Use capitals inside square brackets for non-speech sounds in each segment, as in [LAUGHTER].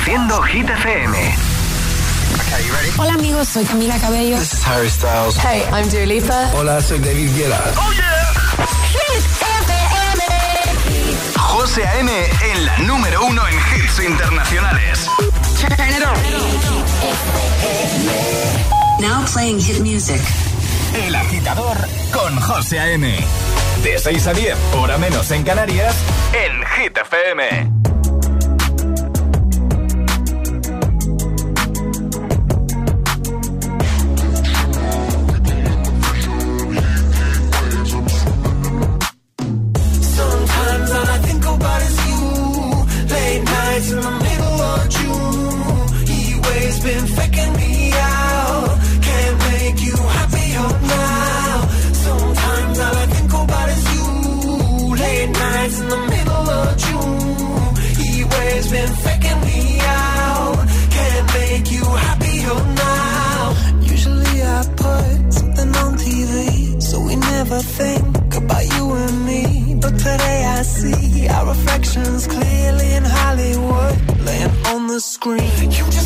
Reproduciendo Hit FM. Hola amigos, soy Camila Cabello. This is Harry Styles. Hey, I'm Dua Lipa. Hola, soy David Guetta. Oh yeah. Hit FM. José A.M. en la número uno en hits internacionales. Turn it on. Now playing hit music. El agitador con José A.M. De 6 a 10, hora menos en Canarias, en Hit FM. scream.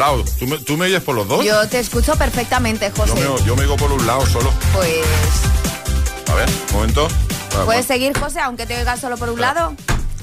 Lado. ¿Tú me, tú me oyes por los dos? Yo te escucho perfectamente, Yo José. me, yo me digo por un lado solo. Pues A ver, un momento. Ah, puedes bueno, seguir, José, aunque te oigas solo por un lado.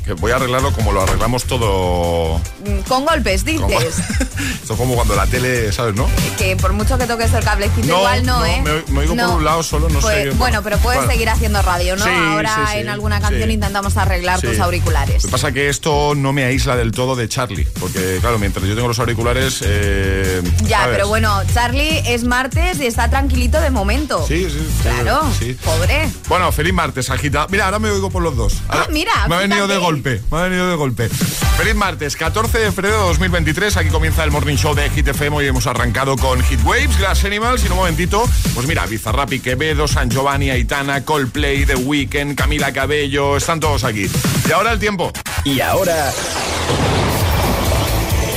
Que voy a arreglarlo como lo arreglamos todo. Mm, Con golpes, dices. [LAUGHS] Esto es como cuando la tele, ¿sabes, no? que por mucho que toques el cablecito, No, igual no, no, ¿eh? me- me oigo por un lado solo, no Pues, sé. Bueno, pero puedes Vale. seguir haciendo radio, ¿no? Sí, Ahora sí, sí, en alguna canción intentamos arreglar tus auriculares. Lo que pasa es que esto no me aísla del todo de Charlie, porque claro, mientras yo tengo los auriculares... eh, Ya, ¿sabes? pero bueno, Charlie es martes y está tranquilito de momento. Sí, sí. Claro, sí. pobre. Bueno, feliz martes, agita. Mira, ahora me oigo por los dos. Ahora- Ah, mira, Me ha venido de golpe, me ha venido de golpe. Feliz martes, 14 de febrero de 2023. Aquí comienza el Morning Show de Hit FM. Hoy hemos arrancado con Hit Waves, Glass Animals y en un momentito, pues mira, Bizarrap y Quevedo, San Giovanni, Aitana, Coldplay, The Weeknd, Camila Cabello, están todos aquí. Y ahora el tiempo. Y ahora.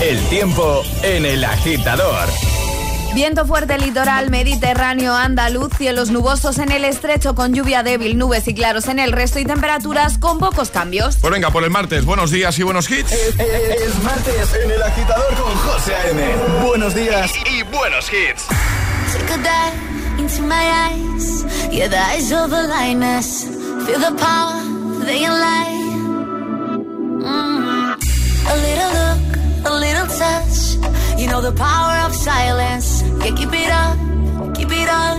El tiempo en el agitador. Viento fuerte litoral mediterráneo andaluz, cielos nubosos en el estrecho con lluvia débil, nubes y claros en el resto y temperaturas con pocos cambios. Pues venga, por el martes, buenos días y buenos hits. Es, martes en el agitador con José A.M. Buenos días y, buenos hits. Take a dive into my eyes, yeah, the eyes of a lioness. Feel the power, they align. Mm. A little a little touch. You know the power of silence. Yeah, keep it up, keep it up.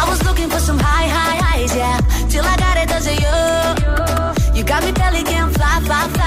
I was looking for some high, high highs, yeah, till I got it, cause of you. You got me belly can fly, fly, fly.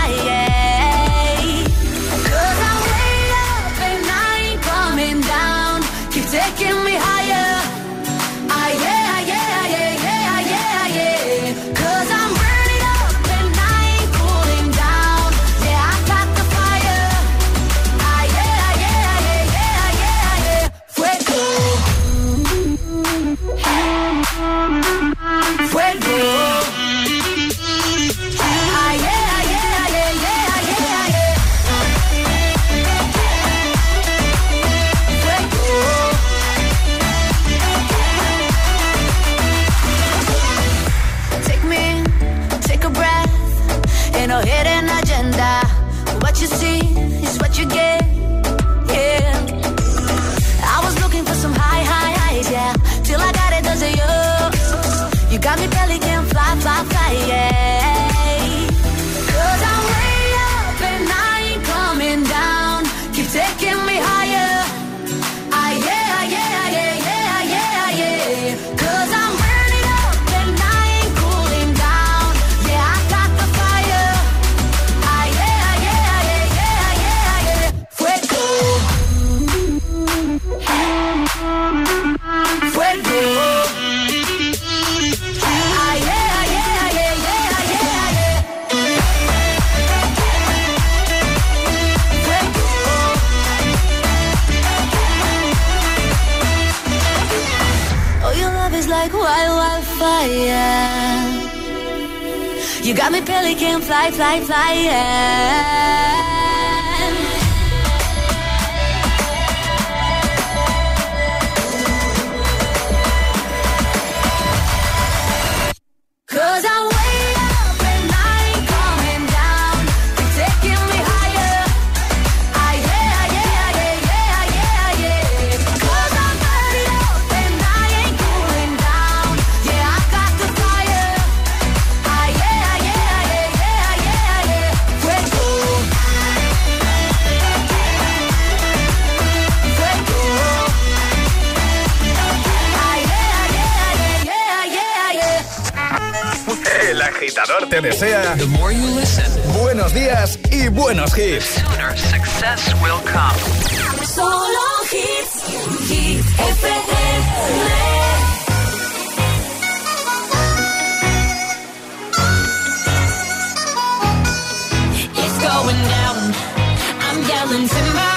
te desea buenos días y buenos hits. Solo hits, hits FM. selling timber.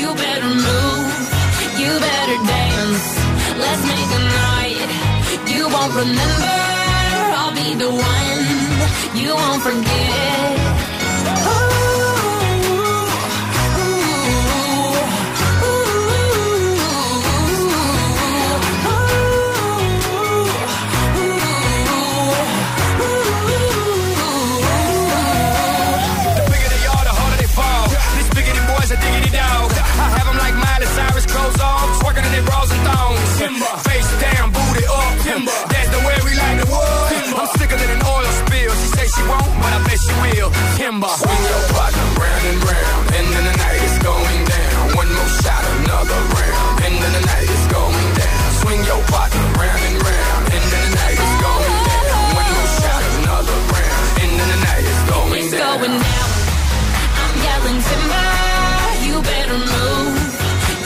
You better move, you better dance. Let's make a night you won't remember. I'll be the one. you won't forget. number. Swing your partner round and round, end of the night is going down. One more shot, another round, End of the night is going down. Swing your partner round and round, end of the night is going down. One more shot, another round, End of the night is going it's down. going down. I'm yelling timber, you better move,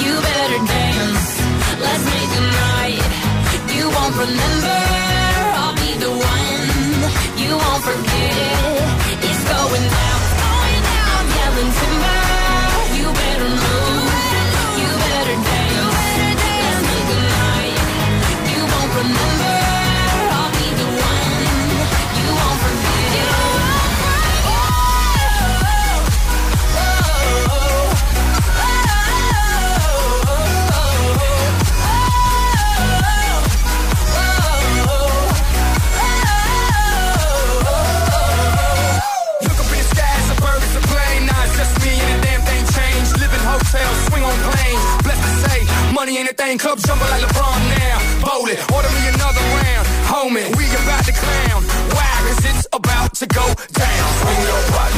you better dance. Let's make a night you won't remember. Ten cup jumper like LeBron now. Bowl it, order me another round. Homie, we about to clown. Why? Cause it's about to go down. Bring your body.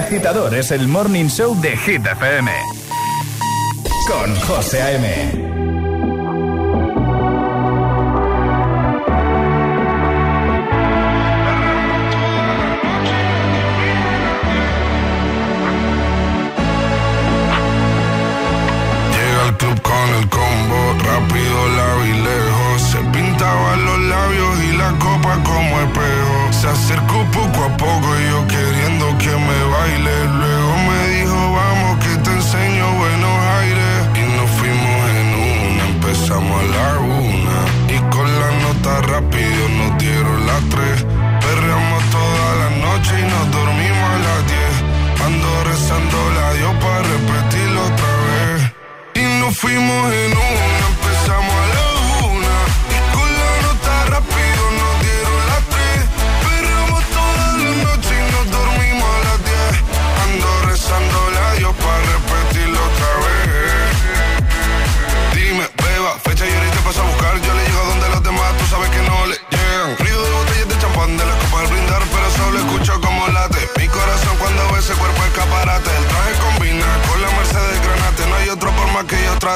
agitador es el morning show de Hit FM. Con José A.M. Llega al club con el combo, rápido la vi lejos. Se pintaban los labios y la copa como espejo. Se acercó por fuimos en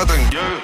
nothing. Yeah.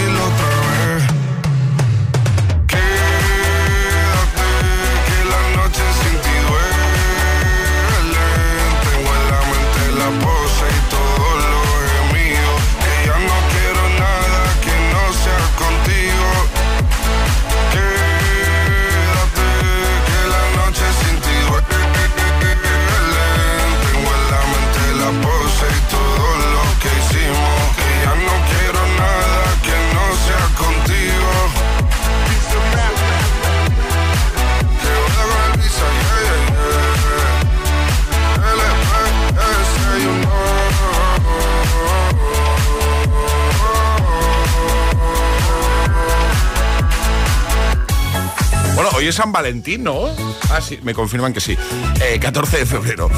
Es San Valentín, ¿no? Ah, sí, me confirman que sí. 14 de febrero.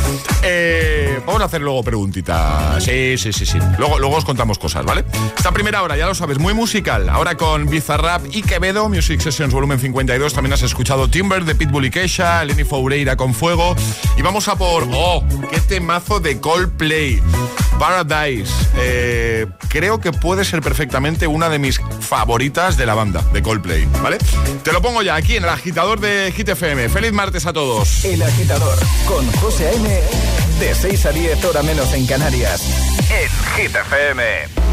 vamos a hacer luego preguntitas. Sí, sí, sí, sí. Luego, luego os contamos cosas, ¿vale? Esta primera hora, ya lo sabes, muy musical. Ahora con Bizarrap y Quevedo, Music Sessions volumen 52. También has escuchado Timber de Pitbull y Keisha, Lenny Foureira con Fuego. Y vamos a por, oh, qué temazo de Coldplay. Paradise. Eh, creo que puede ser perfectamente una de mis favoritas de la banda, de Coldplay, ¿vale? Te lo pongo ya aquí en el agitador de Hit FM. Feliz martes a todos. El agitador con José A.M. De 6 a 10 hora menos en Canarias. En Hit FM.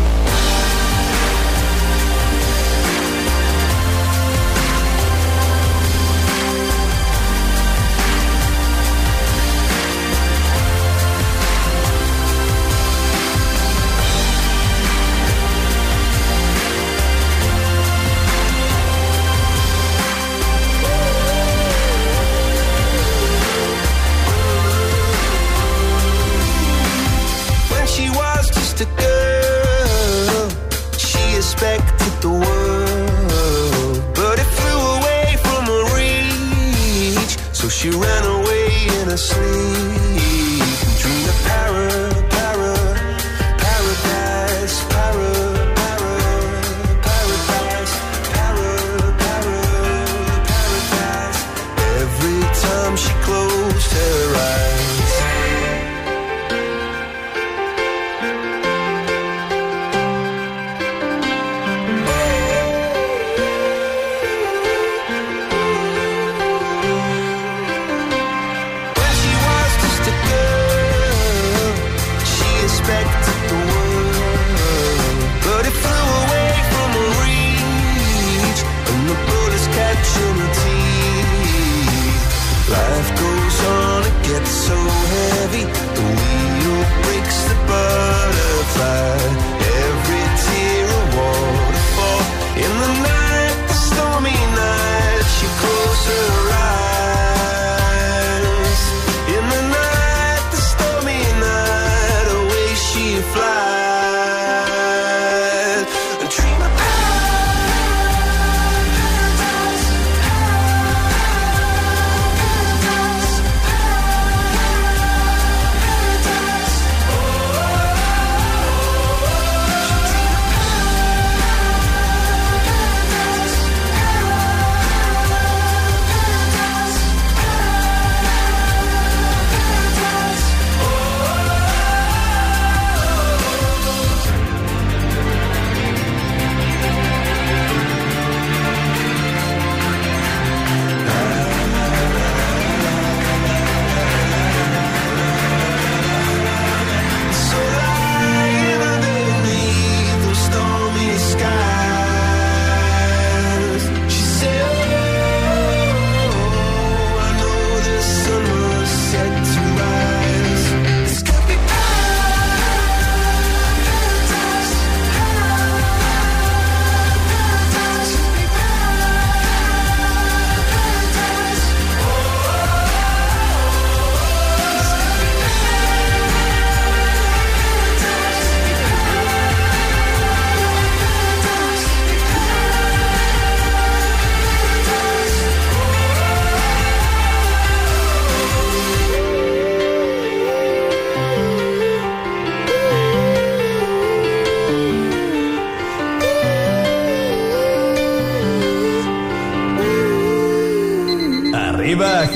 to sleep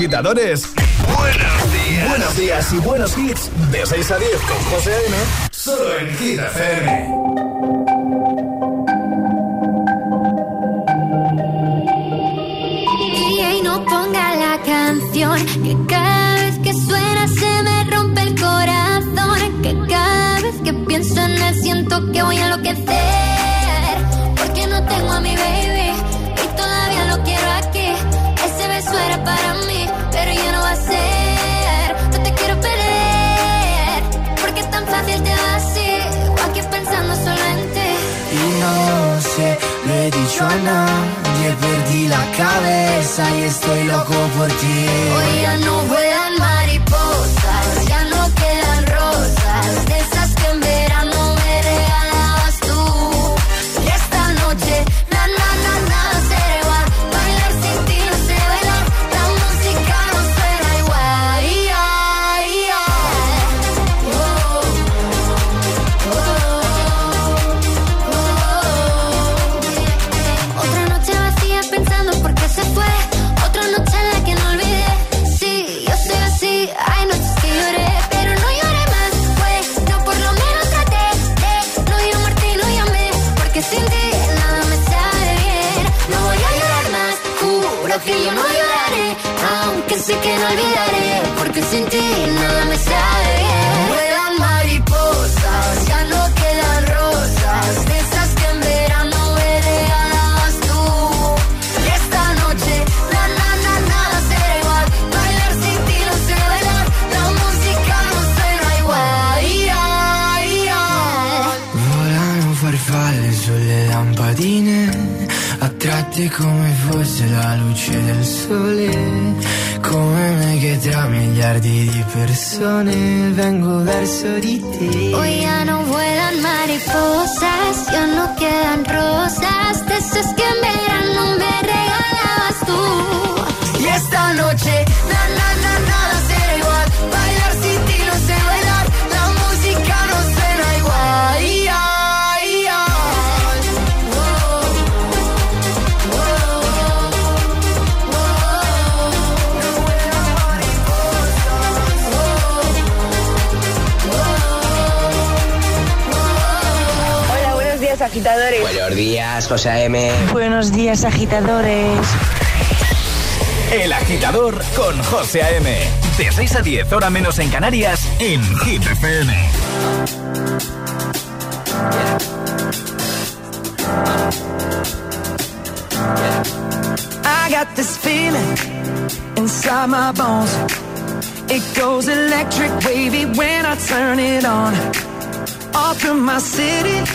agitadores. Buenos días. Buenos días y buenos hits. De 6 a 10 con José A.M. Solo en Hit FM. Y no ponga la canción que cada vez que suena se me rompe el corazón. Que cada vez que pienso en él siento que voy a enloquecer. Le he dicho a nadie, perdí la cabeza y estoy loco por ti. Hoy ya no vuelan fosse la luce del sole, come me che tra miliardi di persone vengo verso di te. Hoy ya no vuelan mariposas, ya no quedan rosas, de esas que en verano me regalabas tú. Y esta noche. agitadores. Buenos días, José M. Buenos días, agitadores. El agitador con José A.M. De 6 a 10, hora menos en Canarias, en Hit FM. I got this feeling inside my bones. It goes electric wavy when I turn it on. All through my city.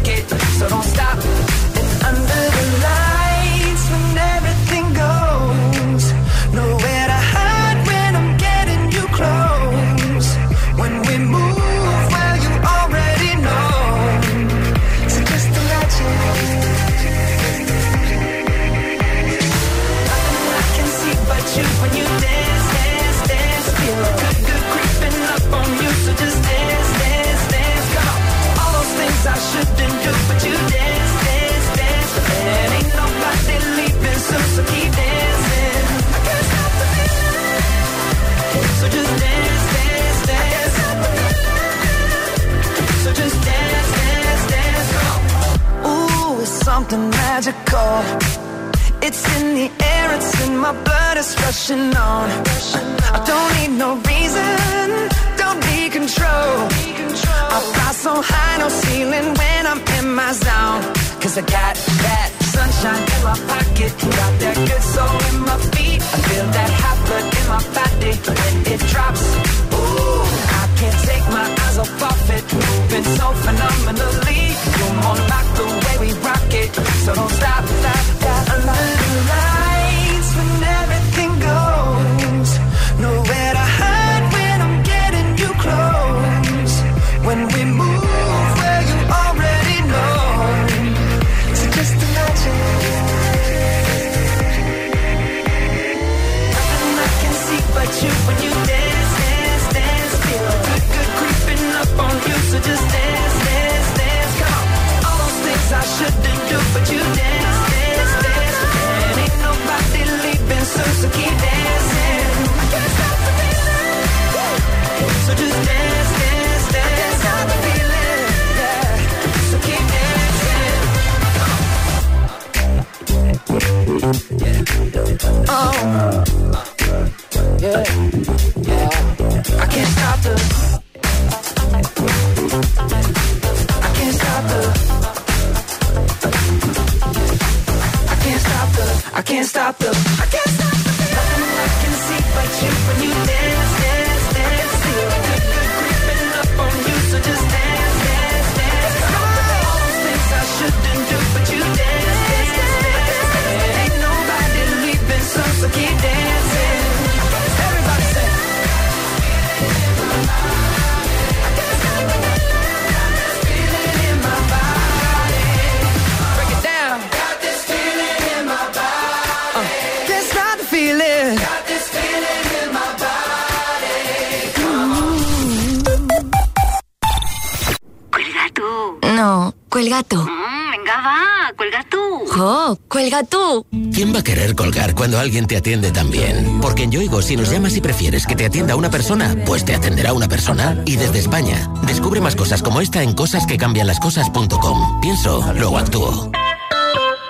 ¿Quién va a querer colgar cuando alguien te atiende tan bien? Porque en Yoigo, si nos llamas y prefieres que te atienda una persona, pues te atenderá una persona. Y desde España, descubre más cosas como esta en cosasquecambianlascosas.com. Pienso, luego actúo.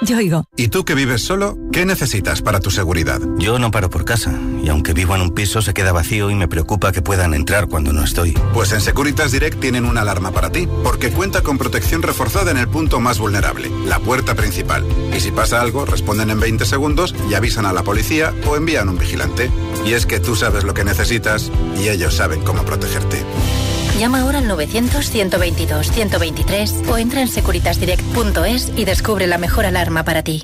Yoigo. ¿Y tú que vives solo? ¿Qué necesitas para tu seguridad? Yo no paro por casa. Y aunque vivo en un piso, se queda vacío y me preocupa que puedan entrar cuando no estoy. Pues en Securitas Direct tienen una alarma para ti, porque cuenta con protección reforzada en el punto más vulnerable, la puerta principal. Y si pasa algo, responden en 20 segundos y avisan a la policía o envían un vigilante. Y es que tú sabes lo que necesitas y ellos saben cómo protegerte. Llama ahora al 900-122-123 o entra en securitasdirect.es y descubre la mejor alarma para ti.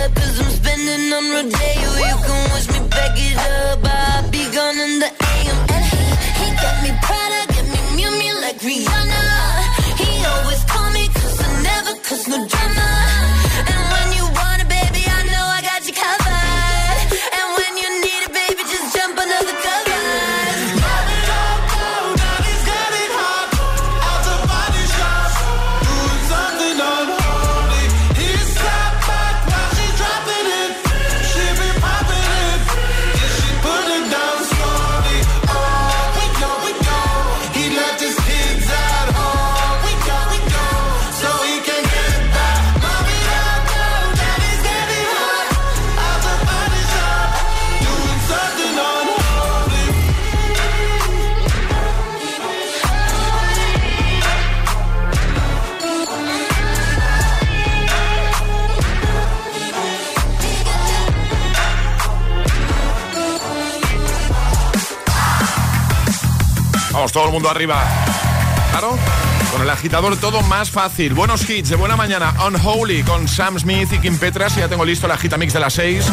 Vamos, todo el mundo arriba. Claro, con el agitador todo más fácil. Buenos hits de buena mañana. Unholy con Sam Smith y Kim Petras. Ya tengo listo el agitamix de las 6.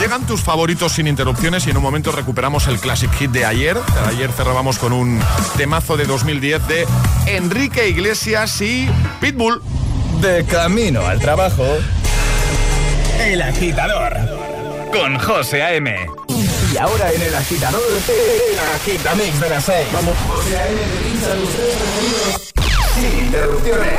Llegan tus favoritos sin interrupciones y en un momento recuperamos el classic hit de ayer. Ayer cerrábamos con un temazo de 2010 de Enrique Iglesias y Pitbull. De camino al trabajo. El agitador. Con José A.M. Y ahora en el agitador, el agitamix de las 6. Vamos. José A.M. Sin interrupciones.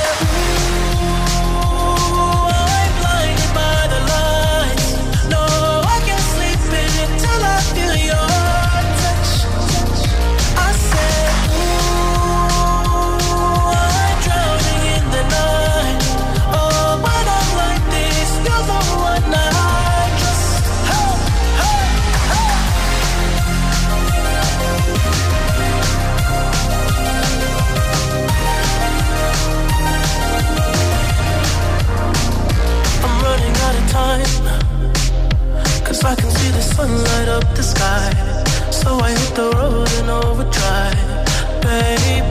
sky. So I hit the road in overdrive, baby.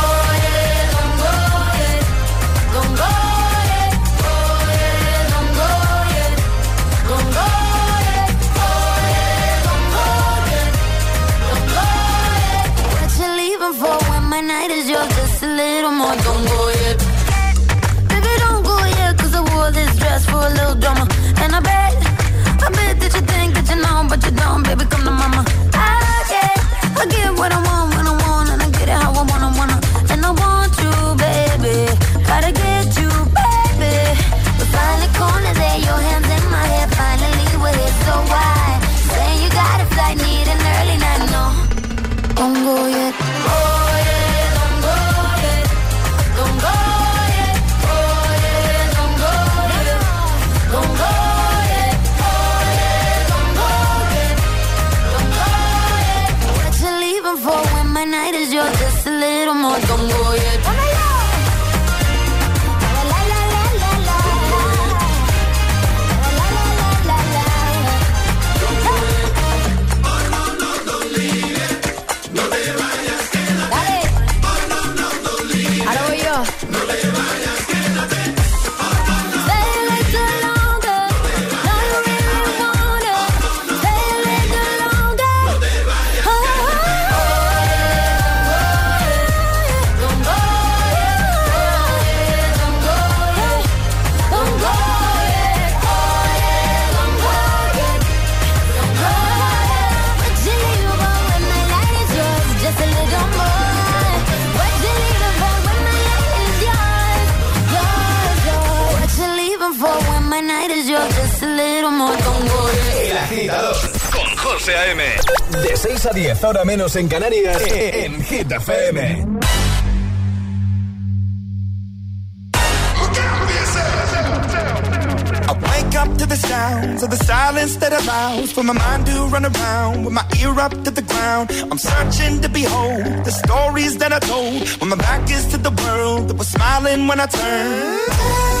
6 a 10, ahora menos en Canarias, en Hit. I wake up to the sounds of the silence that allows for my mind to run around with my ear up to the ground. I'm searching to behold the stories that I told when my back is to the world that was smiling when I turned.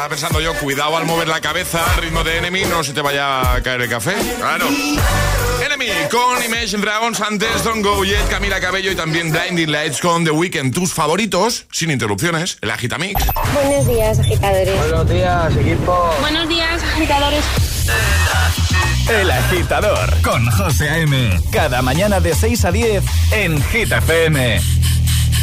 Estaba pensando yo, cuidado al mover la cabeza, ritmo de Enemy, no se te vaya a caer el café. Claro. Enemy con Imagine Dragons, antes Don't Go Yet, Camila Cabello y también Blinding Lights con The Weeknd. Tus favoritos, sin interrupciones, el Agitamix. Buenos días, agitadores. Buenos días, equipo. Buenos días, agitadores. El agitador con José A.M. Cada mañana de 6 a 10 en Hit FM.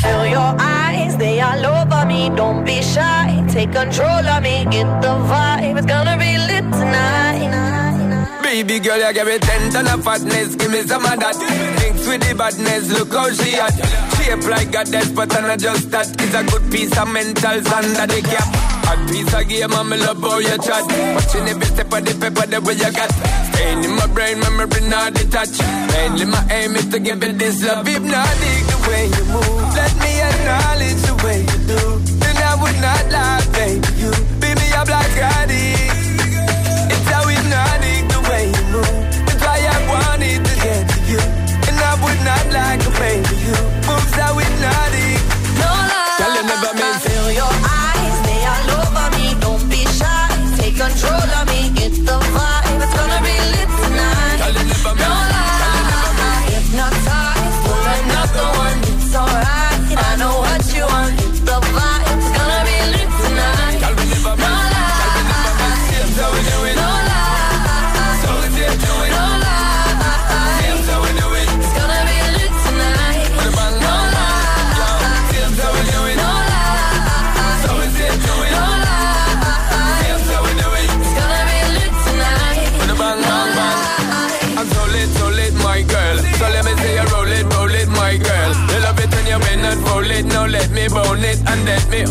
Feel your eyes, they all over me. Don't be shy, take control of me. Get the vibe, it's gonna be lit tonight. Baby girl, you give me ten ton of fatness, give me some of that. Mix with the badness, look how she at. Shape like a death, but I'm not just that. It's a good piece of mental under the cap. A piece of game, I'm love how you chat. Watching every step of the paper, the way you got. Staying in my brain, memory not detached. Mainly my aim is to give it this love. If not, dig the way you move. Let me acknowledge the way you do. Then I would not lie, baby. You beat me up like I did.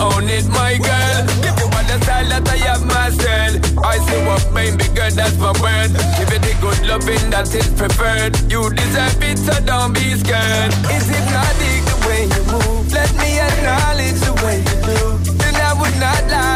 Own it, my girl. Give you all the style that I have mastered. I see what made me good, that's my word. Give it the good loving that is preferred. You deserve it, so don't be scared. It's hypnotic the way you move. Let me acknowledge the way you do. Then I would not lie,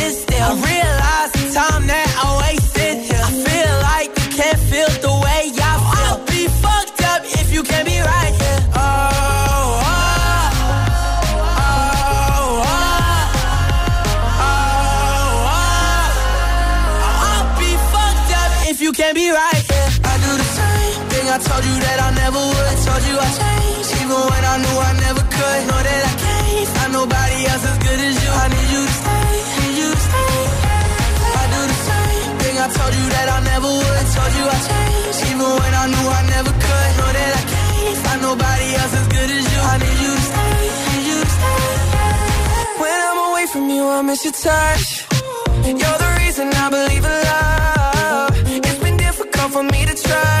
I miss your touch. You're the reason I believe in love. It's been difficult for me to try.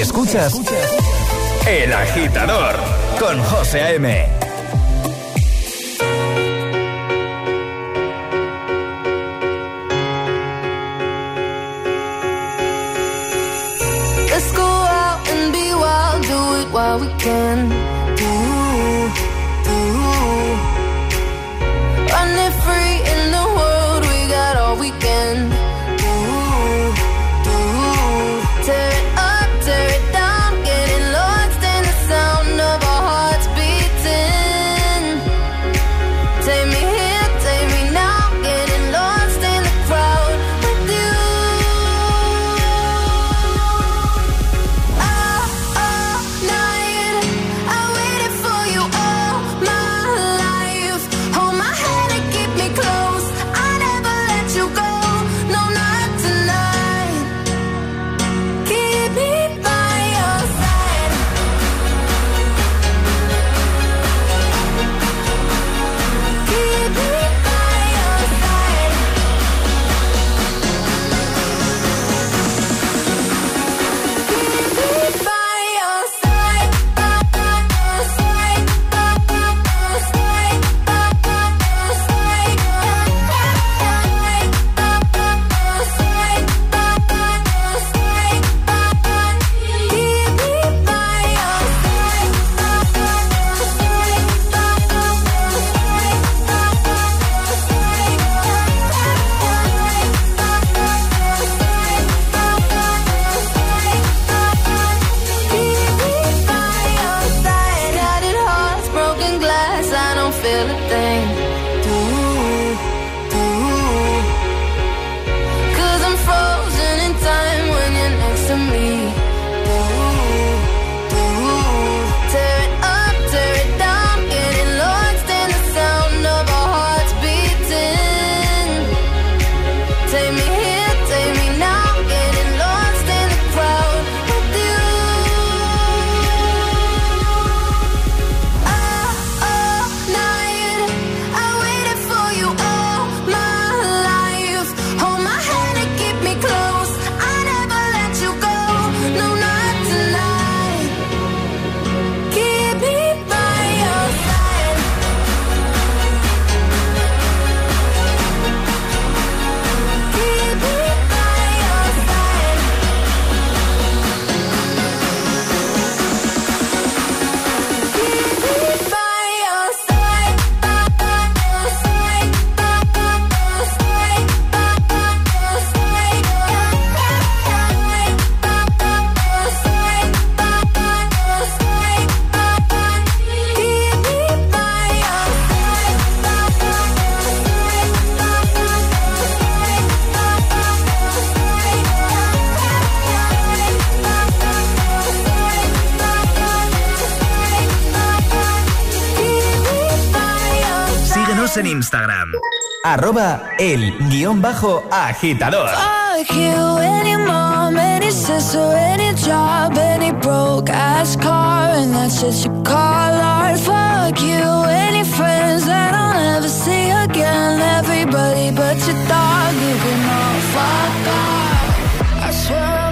Escuchas El Agitador con José A.M. Instagram. Arroba el guion bajo agitador. Fuck you, any mom, any sister, any job, any broke ass car, and that's just you call art. Fuck you, any friends that I'll never see again. Everybody but your dog, you can all fuck off. I swear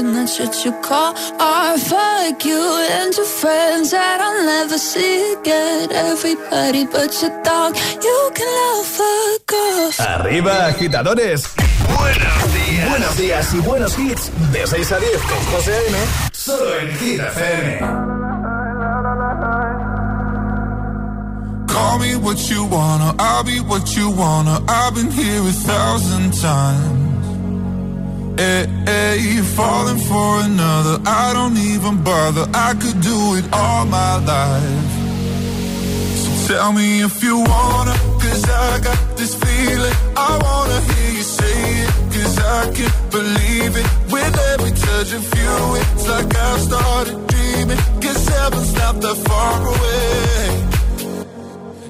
and that's what you call art. Fuck you and your friends that I'll never see again. Everybody but your dog, you can love fuck off. Arriba, agitadores. Buenos días. Buenos días y buenos hits. De 6 a 10 con José A.M. Solo en Hit FM. Call me what you wanna, I'll be what you wanna. I've been here a thousand times. Eh, eh, hey, hey, falling for another. I don't even bother. I could do it all my life. So tell me if you wanna, cause I got this feeling. I wanna hear you say it, cause I can't believe it. With every touch of you, it's like I started dreaming. Cause heaven's not that far away.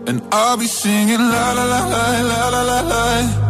And I'll be singing la la la la la la la.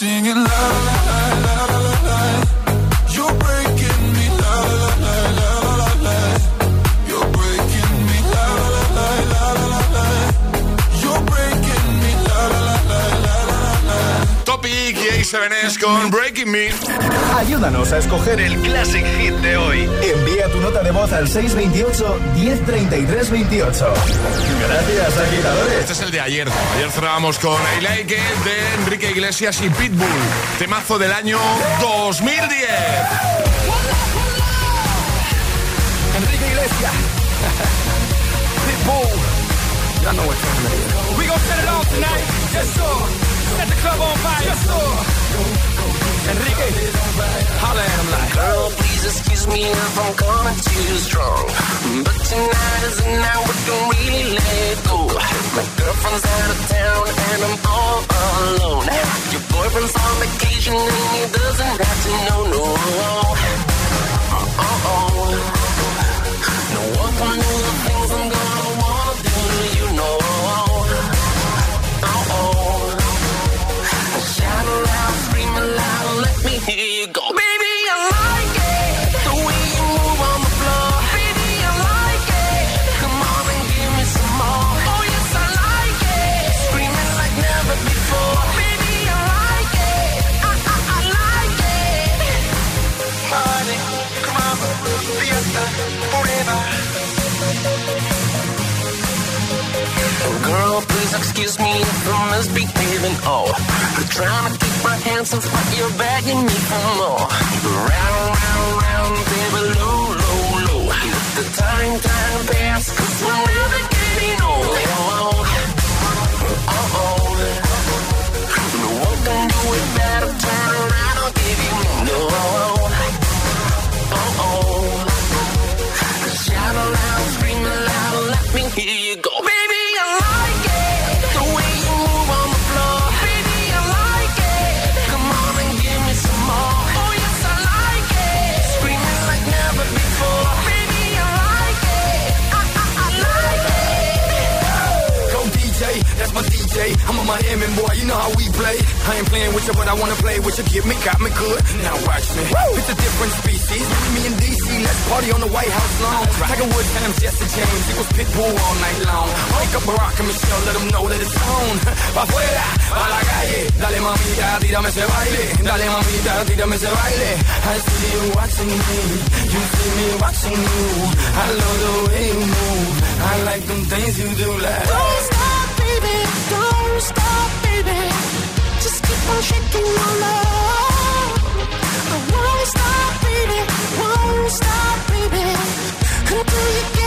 singing la la la la la 7S con Breaking Me. Ayúdanos a escoger el Classic Hit de hoy. Envía tu nota de voz al 628-103328. Gracias, agitadores. Este es el de ayer. Ayer cerramos con I Like It de Enrique Iglesias y Pitbull. Temazo del año 2010. Enrique Iglesias. [LAUGHS] Pitbull. Y'all know what time it is. We gon' set it off tonight. Yes, sir. Set the club on fire. Yes, sir. Enrique, holla at him like. Girl, please excuse me if I'm coming too strong. But tonight is the night we can really let go. My girlfriend's out of town and I'm all alone. Your boyfriend's on vacation and he doesn't have to know, no. Uh-oh. No one can do the things excuse me if I'm misbehaving. Oh, I'm trying to keep my hands off, but you're begging me for more. Round, round, round, baby, low, low, low. The time, time pass, cause we're never I'm Miami boy, you know how we play. I ain't playing with you, but I wanna play with you. Get me, got me good. Now watch me. It's a different species. Me and DC, let's party on the White House lawn. Tiger Woods times Jesse James, equals Pitbull all night long. Wake up Barack and Michelle, let them know that it's on. [LAUGHS] Pa' afuera, pa' la calle. Dale mamita, tírame ese baile. Dale mamita, tírame ese baile. I see you watching me, you see me watching you. I love the way you move. I like them things you do like. Stop, baby. Until you